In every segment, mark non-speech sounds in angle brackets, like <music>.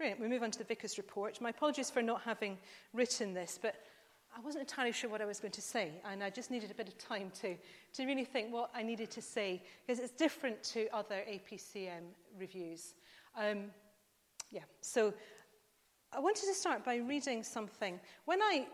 Brilliant. We move on to the vicar's report. My apologies for not having written this, but I wasn't entirely sure what I was going to say, and I just needed a bit of time to, to really think what I needed to say, because it's different to other APCM reviews. Um, yeah, so I wanted to start by reading something. When I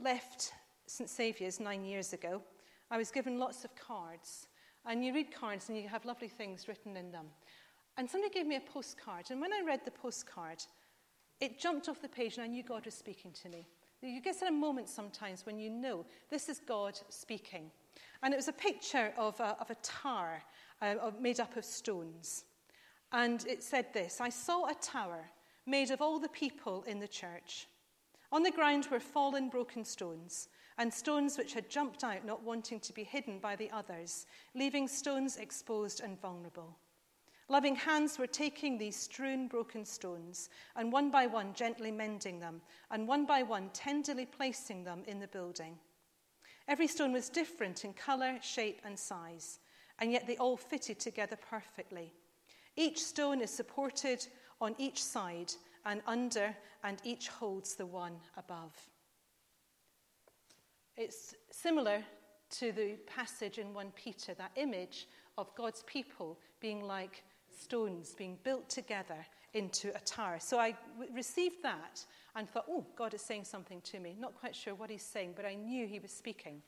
left St. Saviour's nine years ago, I was given lots of cards. And you read cards and you have lovely things written in them. And somebody gave me a postcard. And when I read the postcard, it jumped off the page and I knew God was speaking to me. You get a moment sometimes when you know this is God speaking. And it was a picture of a, of a tower uh, made up of stones. And it said this I saw a tower made of all the people in the church. On the ground were fallen, broken stones, and stones which had jumped out, not wanting to be hidden by the others, leaving stones exposed and vulnerable. Loving hands were taking these strewn broken stones, and one by one gently mending them, and one by one tenderly placing them in the building. Every stone was different in colour, shape, and size, and yet they all fitted together perfectly. Each stone is supported on each side and under, and each holds the one above. It's similar to the passage in 1 Peter, that image of God's people being like stones being built together into a tower. So I w- received that and thought, oh, God is saying something to me. Not quite sure what he's saying, but I knew he was speaking.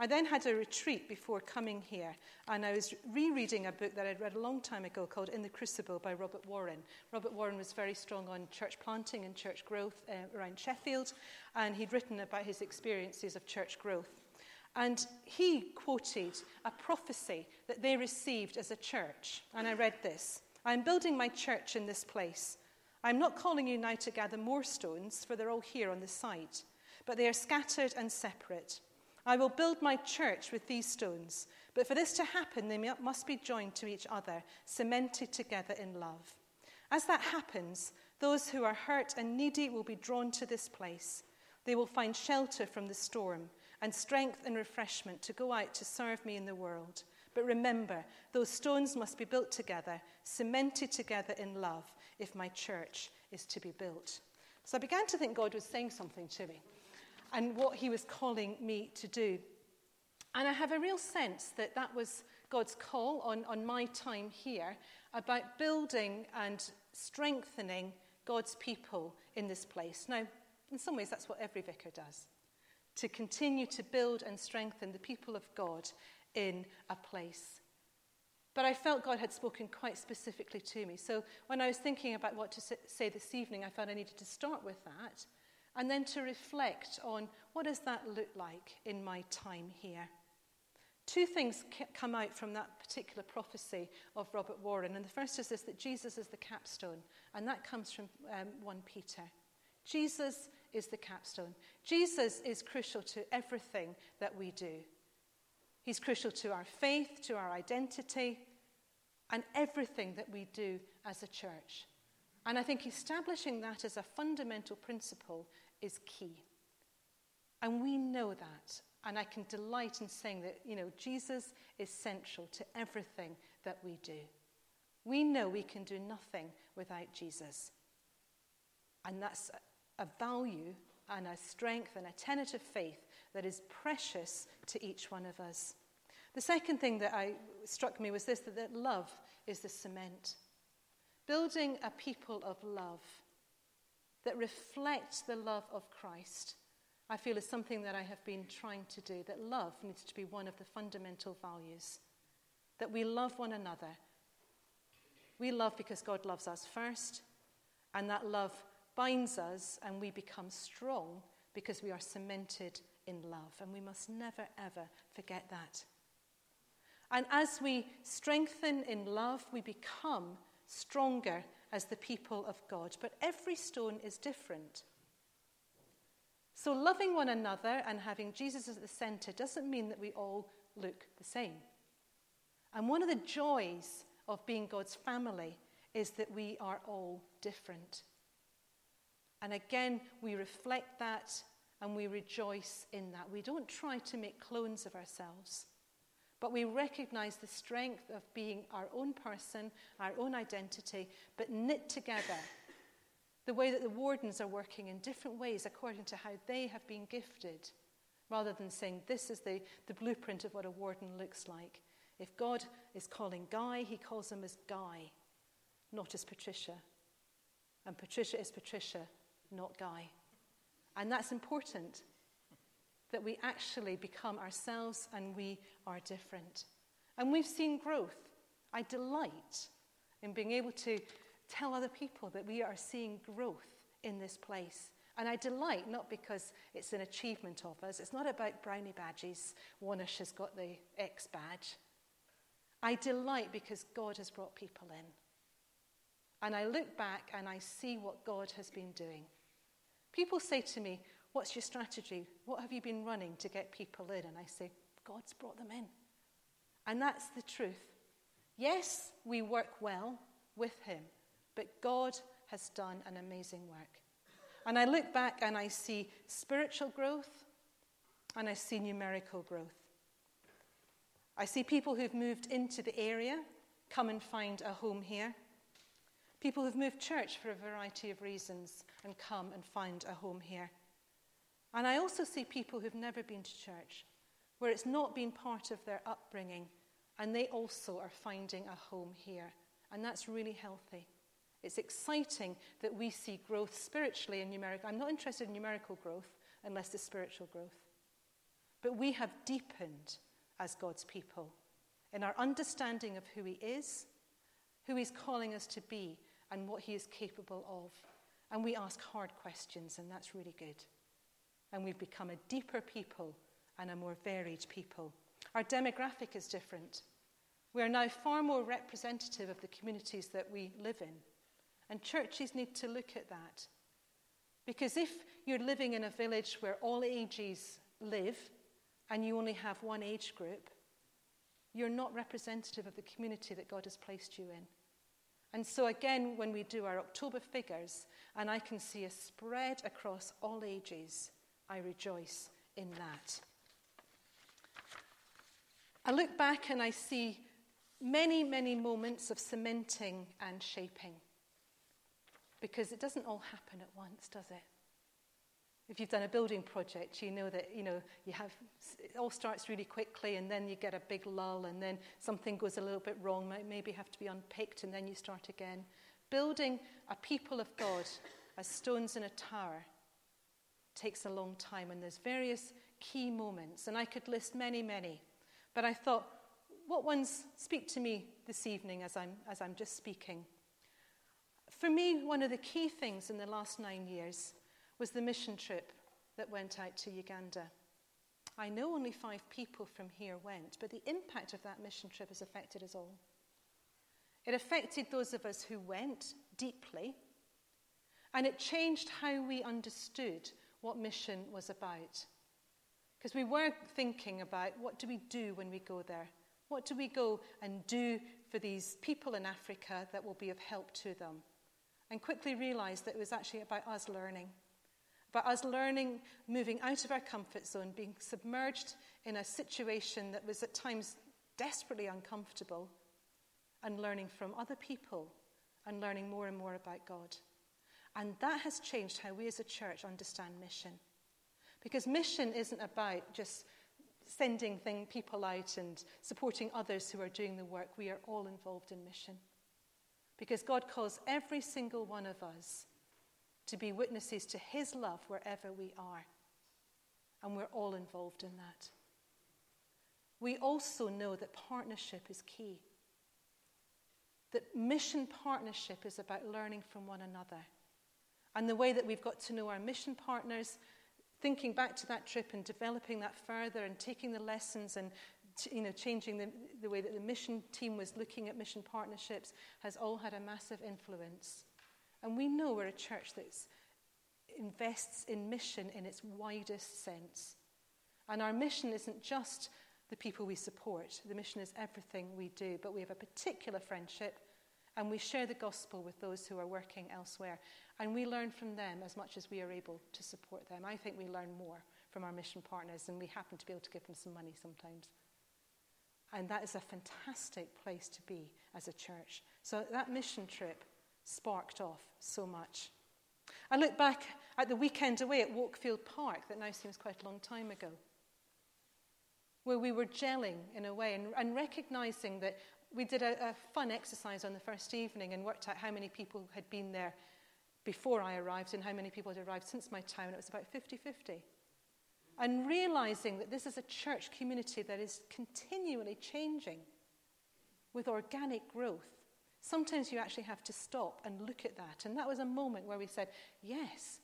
I then had a retreat before coming here, and I was rereading a book that I'd read a long time ago called In the Crucible by Robert Warren. Robert Warren was very strong on church planting and church growth uh, around Sheffield, and he'd written about his experiences of church growth. And he quoted a prophecy that they received as a church. And I read this I am building my church in this place. I am not calling you now to gather more stones, for they're all here on the site, but they are scattered and separate. I will build my church with these stones, but for this to happen, they must be joined to each other, cemented together in love. As that happens, those who are hurt and needy will be drawn to this place. They will find shelter from the storm and strength and refreshment to go out to serve me in the world. But remember, those stones must be built together, cemented together in love, if my church is to be built. So I began to think God was saying something to me and what he was calling me to do. And I have a real sense that that was God's call on, on my time here about building and strengthening God's people in this place. Now, in some ways, that's what every vicar does to continue to build and strengthen the people of God in a place. But I felt God had spoken quite specifically to me. So when I was thinking about what to say this evening, I felt I needed to start with that and then to reflect on what does that look like in my time here. Two things come out from that particular prophecy of Robert Warren. And the first is this that Jesus is the capstone, and that comes from um, 1 Peter. Jesus is the capstone. Jesus is crucial to everything that we do. He's crucial to our faith, to our identity, and everything that we do as a church. And I think establishing that as a fundamental principle is key. And we know that. And I can delight in saying that, you know, Jesus is central to everything that we do. We know we can do nothing without Jesus. And that's a value and a strength and a tenet of faith that is precious to each one of us. The second thing that I, struck me was this that, that love is the cement. Building a people of love that reflects the love of Christ, I feel is something that I have been trying to do. That love needs to be one of the fundamental values. That we love one another. We love because God loves us first, and that love binds us and we become strong because we are cemented in love. And we must never, ever forget that. And as we strengthen in love, we become stronger as the people of God. But every stone is different. So, loving one another and having Jesus at the center doesn't mean that we all look the same. And one of the joys of being God's family is that we are all different. And again, we reflect that and we rejoice in that. We don't try to make clones of ourselves, but we recognize the strength of being our own person, our own identity, but knit together. the way that the wardens are working in different ways according to how they have been gifted, rather than saying this is the, the blueprint of what a warden looks like. If God is calling Guy, he calls him as Guy, not as Patricia. And Patricia is Patricia, not Guy. And that's important that we actually become ourselves and we are different. And we've seen growth. I delight in being able to tell other people that we are seeing growth in this place. And I delight not because it's an achievement of us, it's not about brownie badges. Wanish has got the X badge. I delight because God has brought people in. And I look back and I see what God has been doing. People say to me, What's your strategy? What have you been running to get people in? And I say, God's brought them in. And that's the truth. Yes, we work well with Him, but God has done an amazing work. And I look back and I see spiritual growth and I see numerical growth. I see people who've moved into the area come and find a home here. People who've moved church for a variety of reasons and come and find a home here. And I also see people who've never been to church, where it's not been part of their upbringing, and they also are finding a home here. And that's really healthy. It's exciting that we see growth spiritually and numerical. I'm not interested in numerical growth unless it's spiritual growth. But we have deepened as God's people in our understanding of who He is, who He's calling us to be, and what He is capable of. And we ask hard questions, and that's really good and we've become a deeper people and a more varied people. Our demographic is different. We are now far more representative of the communities that we live in. And churches need to look at that. Because if you're living in a village where all ages live and you only have one age group, you're not representative of the community that God has placed you in. And so, again, when we do our October figures, and I can see a spread across all ages, I rejoice in that. I look back and I see many, many moments of cementing and shaping. Because it doesn't all happen at once, does it? If you've done a building project, you know that you know you have it all starts really quickly, and then you get a big lull, and then something goes a little bit wrong, maybe have to be unpicked, and then you start again. Building a people of God as stones in a tower takes a long time, and there's various key moments, and I could list many, many. But I thought, what ones speak to me this evening as I'm, as I'm just speaking? For me, one of the key things in the last nine years was the mission trip that went out to Uganda. I know only five people from here went, but the impact of that mission trip has affected us all. It affected those of us who went deeply, and it changed how we understood what mission was about. Because we were thinking about what do we do when we go there? What do we go and do for these people in Africa that will be of help to them? And quickly realized that it was actually about us learning. About us learning, moving out of our comfort zone, being submerged in a situation that was at times desperately uncomfortable, and learning from other people and learning more and more about God. And that has changed how we as a church understand mission. Because mission isn't about just sending thing, people out and supporting others who are doing the work. We are all involved in mission. Because God calls every single one of us to be witnesses to His love wherever we are. And we're all involved in that. We also know that partnership is key. That mission partnership is about learning from one another and the way that we've got to know our mission partners, thinking back to that trip and developing that further and taking the lessons and you know, changing the, the way that the mission team was looking at mission partnerships has all had a massive influence. And we know we're a church that invests in mission in its widest sense. And our mission isn't just the people we support, the mission is everything we do, but we have a particular friendship and we share the gospel with those who are working elsewhere. And we learn from them as much as we are able to support them. I think we learn more from our mission partners, and we happen to be able to give them some money sometimes. And that is a fantastic place to be as a church. So that mission trip sparked off so much. I look back at the weekend away at Walkfield Park, that now seems quite a long time ago, where we were gelling in a way and, and recognizing that we did a, a fun exercise on the first evening and worked out how many people had been there before I arrived and how many people had arrived since my time. It was about 50 50. And realizing that this is a church community that is continually changing with organic growth. Sometimes you actually have to stop and look at that. And that was a moment where we said, yes,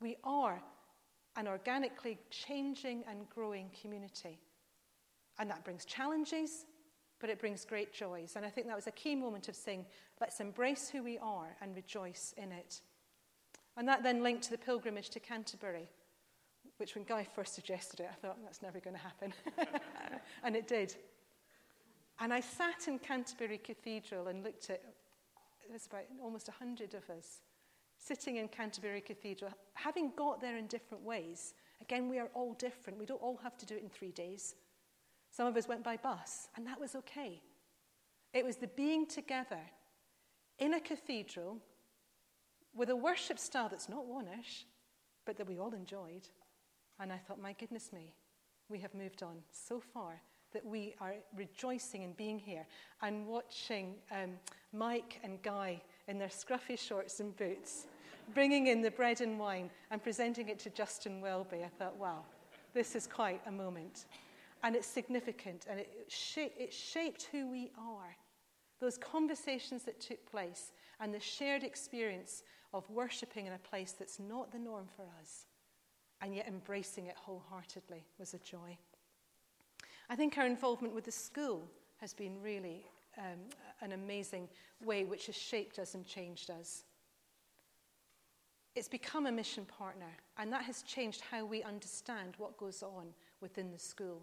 we are an organically changing and growing community. And that brings challenges, but it brings great joys. And I think that was a key moment of saying, let's embrace who we are and rejoice in it. And that then linked to the pilgrimage to Canterbury, which when Guy first suggested it, I thought, that's never going to happen. <laughs> and it did. And I sat in Canterbury Cathedral and looked at, there's about almost 100 of us sitting in Canterbury Cathedral, having got there in different ways. Again, we are all different. We don't all have to do it in three days. Some of us went by bus, and that was okay. It was the being together in a cathedral with a worship style that's not oneish, but that we all enjoyed. And I thought, my goodness me, we have moved on so far that we are rejoicing in being here and watching um, Mike and Guy in their scruffy shorts and boots, bringing in the bread and wine and presenting it to Justin Welby. I thought, wow, this is quite a moment. And it's significant and it, sh- it shaped who we are. Those conversations that took place and the shared experience of worshipping in a place that's not the norm for us and yet embracing it wholeheartedly was a joy. I think our involvement with the school has been really um, an amazing way which has shaped us and changed us. It's become a mission partner, and that has changed how we understand what goes on within the school.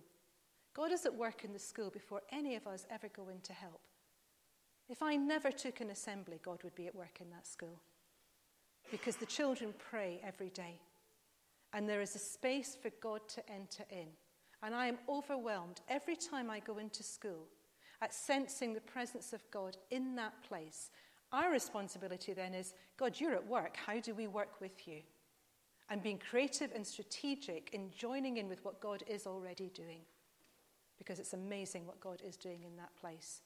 God is at work in the school before any of us ever go in to help. If I never took an assembly, God would be at work in that school. Because the children pray every day, and there is a space for God to enter in. And I am overwhelmed every time I go into school at sensing the presence of God in that place. Our responsibility then is God, you're at work. How do we work with you? And being creative and strategic in joining in with what God is already doing. Because it's amazing what God is doing in that place.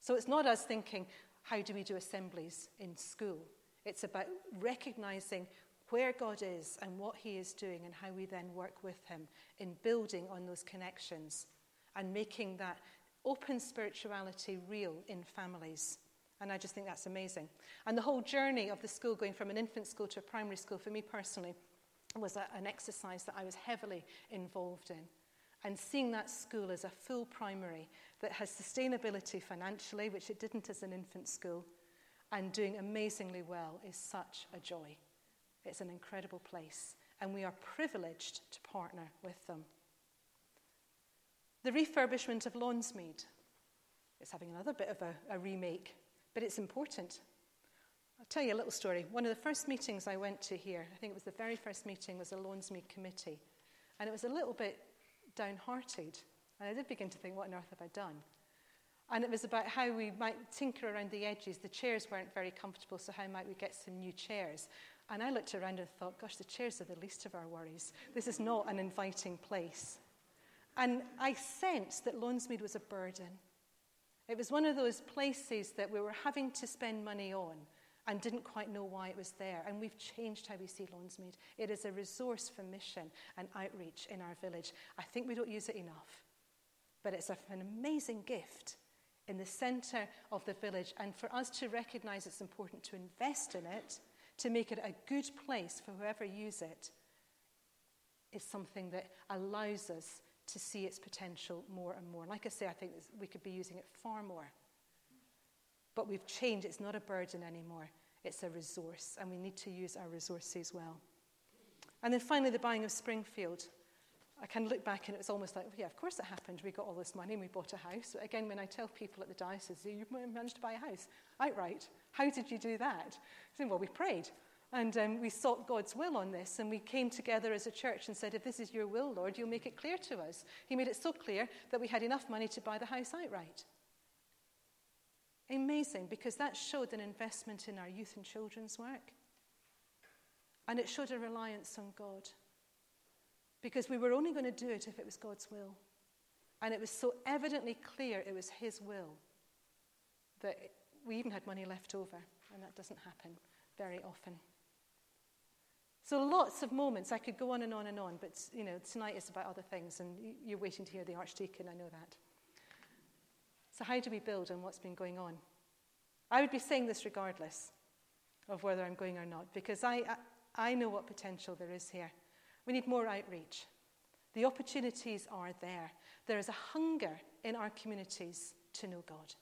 So it's not us thinking, how do we do assemblies in school? It's about recognizing where God is and what He is doing, and how we then work with Him in building on those connections and making that open spirituality real in families. And I just think that's amazing. And the whole journey of the school, going from an infant school to a primary school, for me personally, was a, an exercise that I was heavily involved in. And seeing that school as a full primary that has sustainability financially, which it didn't as an infant school, and doing amazingly well is such a joy. It's an incredible place, and we are privileged to partner with them. The refurbishment of Lawnsmead is having another bit of a, a remake, but it's important. I'll tell you a little story. One of the first meetings I went to here, I think it was the very first meeting, was a Lawnsmead committee. And it was a little bit downhearted. And I did begin to think, what on earth have I done? And it was about how we might tinker around the edges. The chairs weren't very comfortable, so how might we get some new chairs? And I looked around and thought, gosh, the chairs are the least of our worries. This is not an inviting place. And I sensed that Lawnsmead was a burden. It was one of those places that we were having to spend money on and didn't quite know why it was there. And we've changed how we see Lawnsmead. It is a resource for mission and outreach in our village. I think we don't use it enough, but it's an amazing gift in the centre of the village. And for us to recognize it's important to invest in it to make it a good place for whoever use it is something that allows us to see its potential more and more. Like I say, I think we could be using it far more. But we've changed. It's not a burden anymore. It's a resource, and we need to use our resources well. And then finally, the buying of Springfield. I can look back and it was almost like, well, yeah, of course it happened. We got all this money and we bought a house. But again, when I tell people at the diocese, you managed to buy a house outright. How did you do that? I said, well, we prayed. And um, we sought God's will on this, and we came together as a church and said, If this is your will, Lord, you'll make it clear to us. He made it so clear that we had enough money to buy the house outright. Amazing, because that showed an investment in our youth and children's work. And it showed a reliance on God. Because we were only going to do it if it was God's will. And it was so evidently clear it was His will that we even had money left over. And that doesn't happen very often. So lots of moments. I could go on and on and on, but you know, tonight is about other things, and you're waiting to hear the Archdeacon, I know that. So how do we build on what's been going on? I would be saying this regardless of whether I'm going or not, because I, I, I know what potential there is here. We need more outreach. The opportunities are there. There is a hunger in our communities to know God.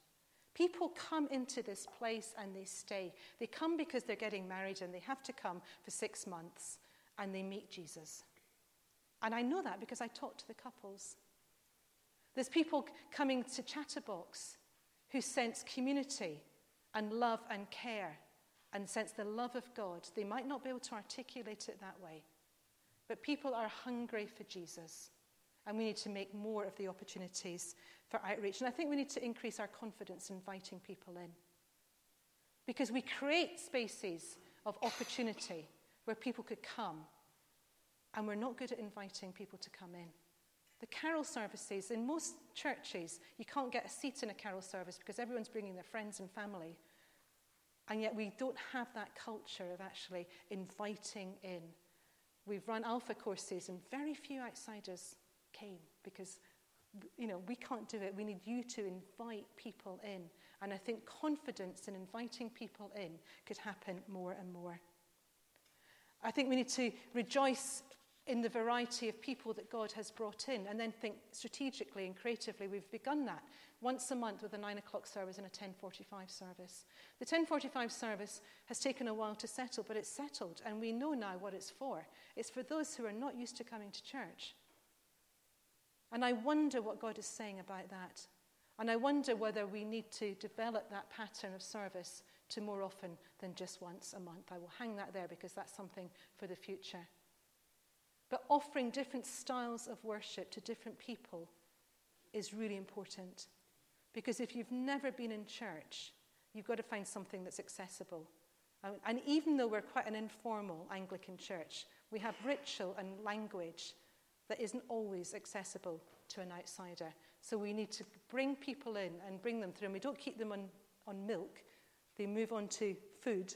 People come into this place and they stay. They come because they're getting married and they have to come for six months and they meet Jesus. And I know that because I talk to the couples. There's people coming to Chatterbox who sense community and love and care and sense the love of God. They might not be able to articulate it that way, but people are hungry for Jesus. And we need to make more of the opportunities for outreach. And I think we need to increase our confidence in inviting people in. Because we create spaces of opportunity where people could come, and we're not good at inviting people to come in. The carol services, in most churches, you can't get a seat in a carol service because everyone's bringing their friends and family. And yet we don't have that culture of actually inviting in. We've run alpha courses, and very few outsiders came because you know, we can't do it. We need you to invite people in. And I think confidence in inviting people in could happen more and more. I think we need to rejoice in the variety of people that God has brought in and then think strategically and creatively. We've begun that once a month with a 9 o'clock service and a 10.45 service. The 10.45 service has taken a while to settle, but it's settled and we know now what it's for. It's for those who are not used to coming to church and I wonder what God is saying about that. And I wonder whether we need to develop that pattern of service to more often than just once a month. I will hang that there because that's something for the future. But offering different styles of worship to different people is really important. Because if you've never been in church, you've got to find something that's accessible. And even though we're quite an informal Anglican church, we have ritual and language that isn't always accessible to an outsider. So we need to bring people in and bring them through. And we don't keep them on, on milk, they move on to food,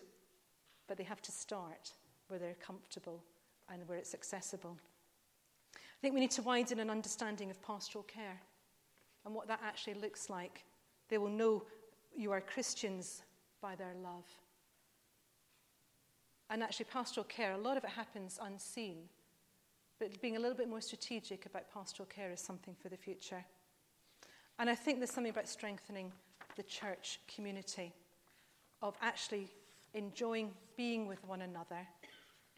but they have to start where they're comfortable and where it's accessible. I think we need to widen an understanding of pastoral care and what that actually looks like. They will know you are Christians by their love. And actually, pastoral care, a lot of it happens unseen. But being a little bit more strategic about pastoral care is something for the future. And I think there's something about strengthening the church community, of actually enjoying being with one another.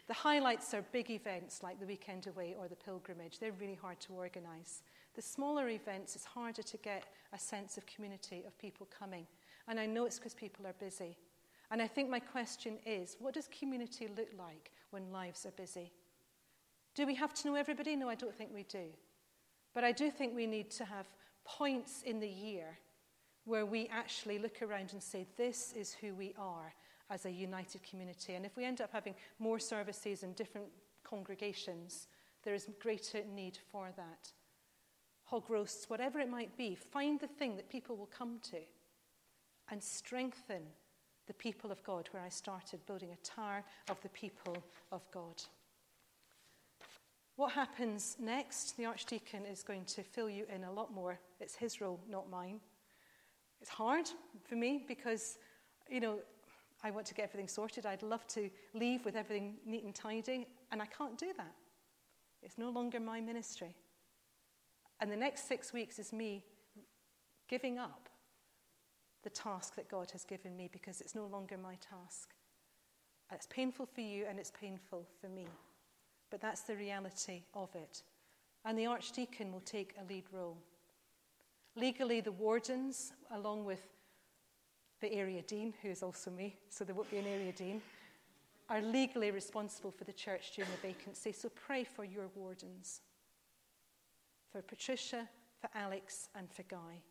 The highlights are big events like the weekend away or the pilgrimage. They're really hard to organise. The smaller events, it's harder to get a sense of community, of people coming. And I know it's because people are busy. And I think my question is what does community look like when lives are busy? Do we have to know everybody? No, I don't think we do. But I do think we need to have points in the year where we actually look around and say, this is who we are as a united community. And if we end up having more services in different congregations, there is greater need for that. Hog roasts, whatever it might be, find the thing that people will come to and strengthen the people of God where I started building a tower of the people of God. What happens next? The Archdeacon is going to fill you in a lot more. It's his role, not mine. It's hard for me because, you know, I want to get everything sorted. I'd love to leave with everything neat and tidy, and I can't do that. It's no longer my ministry. And the next six weeks is me giving up the task that God has given me because it's no longer my task. it's painful for you and it's painful for me. But that's the reality of it. And the Archdeacon will take a lead role. Legally, the wardens, along with the area dean, who is also me, so there won't be an area dean, are legally responsible for the church during the vacancy. So pray for your wardens, for Patricia, for Alex, and for Guy.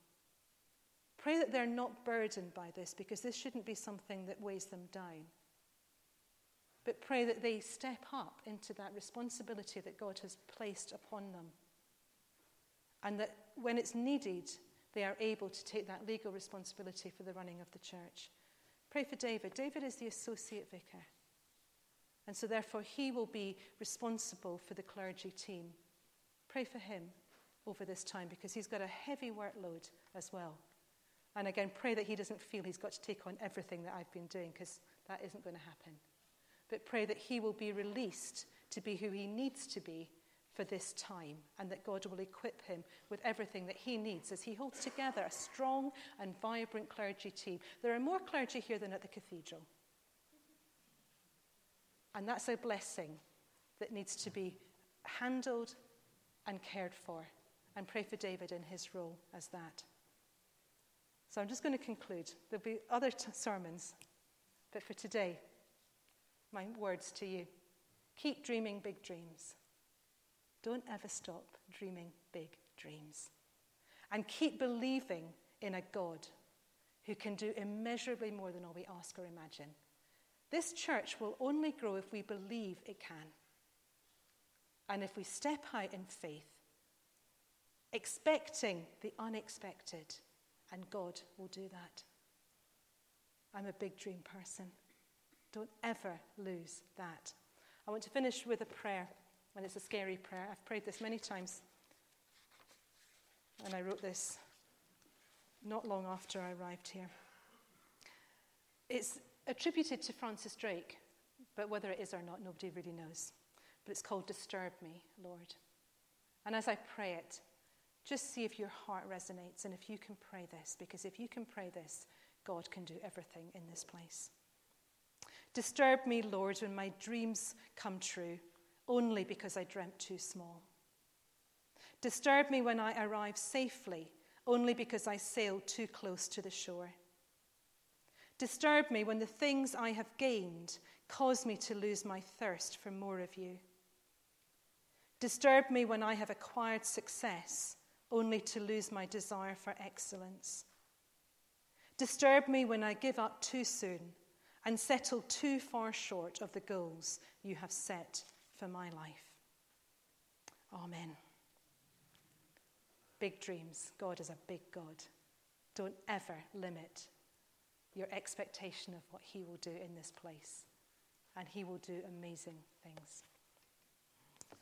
Pray that they're not burdened by this because this shouldn't be something that weighs them down. But pray that they step up into that responsibility that God has placed upon them. And that when it's needed, they are able to take that legal responsibility for the running of the church. Pray for David. David is the associate vicar. And so, therefore, he will be responsible for the clergy team. Pray for him over this time because he's got a heavy workload as well. And again, pray that he doesn't feel he's got to take on everything that I've been doing because that isn't going to happen. But pray that he will be released to be who he needs to be for this time and that God will equip him with everything that he needs as he holds together a strong and vibrant clergy team. There are more clergy here than at the cathedral. And that's a blessing that needs to be handled and cared for. And pray for David in his role as that. So I'm just going to conclude. There'll be other t- sermons, but for today, my words to you keep dreaming big dreams. Don't ever stop dreaming big dreams. And keep believing in a God who can do immeasurably more than all we ask or imagine. This church will only grow if we believe it can. And if we step out in faith, expecting the unexpected and God will do that. I'm a big dream person. Don't ever lose that. I want to finish with a prayer, and it's a scary prayer. I've prayed this many times. And I wrote this not long after I arrived here. It's attributed to Francis Drake, but whether it is or not, nobody really knows. But it's called Disturb Me, Lord. And as I pray it, just see if your heart resonates and if you can pray this, because if you can pray this, God can do everything in this place. Disturb me, Lord, when my dreams come true, only because I dreamt too small. Disturb me when I arrive safely, only because I sailed too close to the shore. Disturb me when the things I have gained cause me to lose my thirst for more of you. Disturb me when I have acquired success only to lose my desire for excellence. Disturb me when I give up too soon and settle too far short of the goals you have set for my life. Amen. Big dreams. God is a big God. Don't ever limit your expectation of what He will do in this place. And He will do amazing things.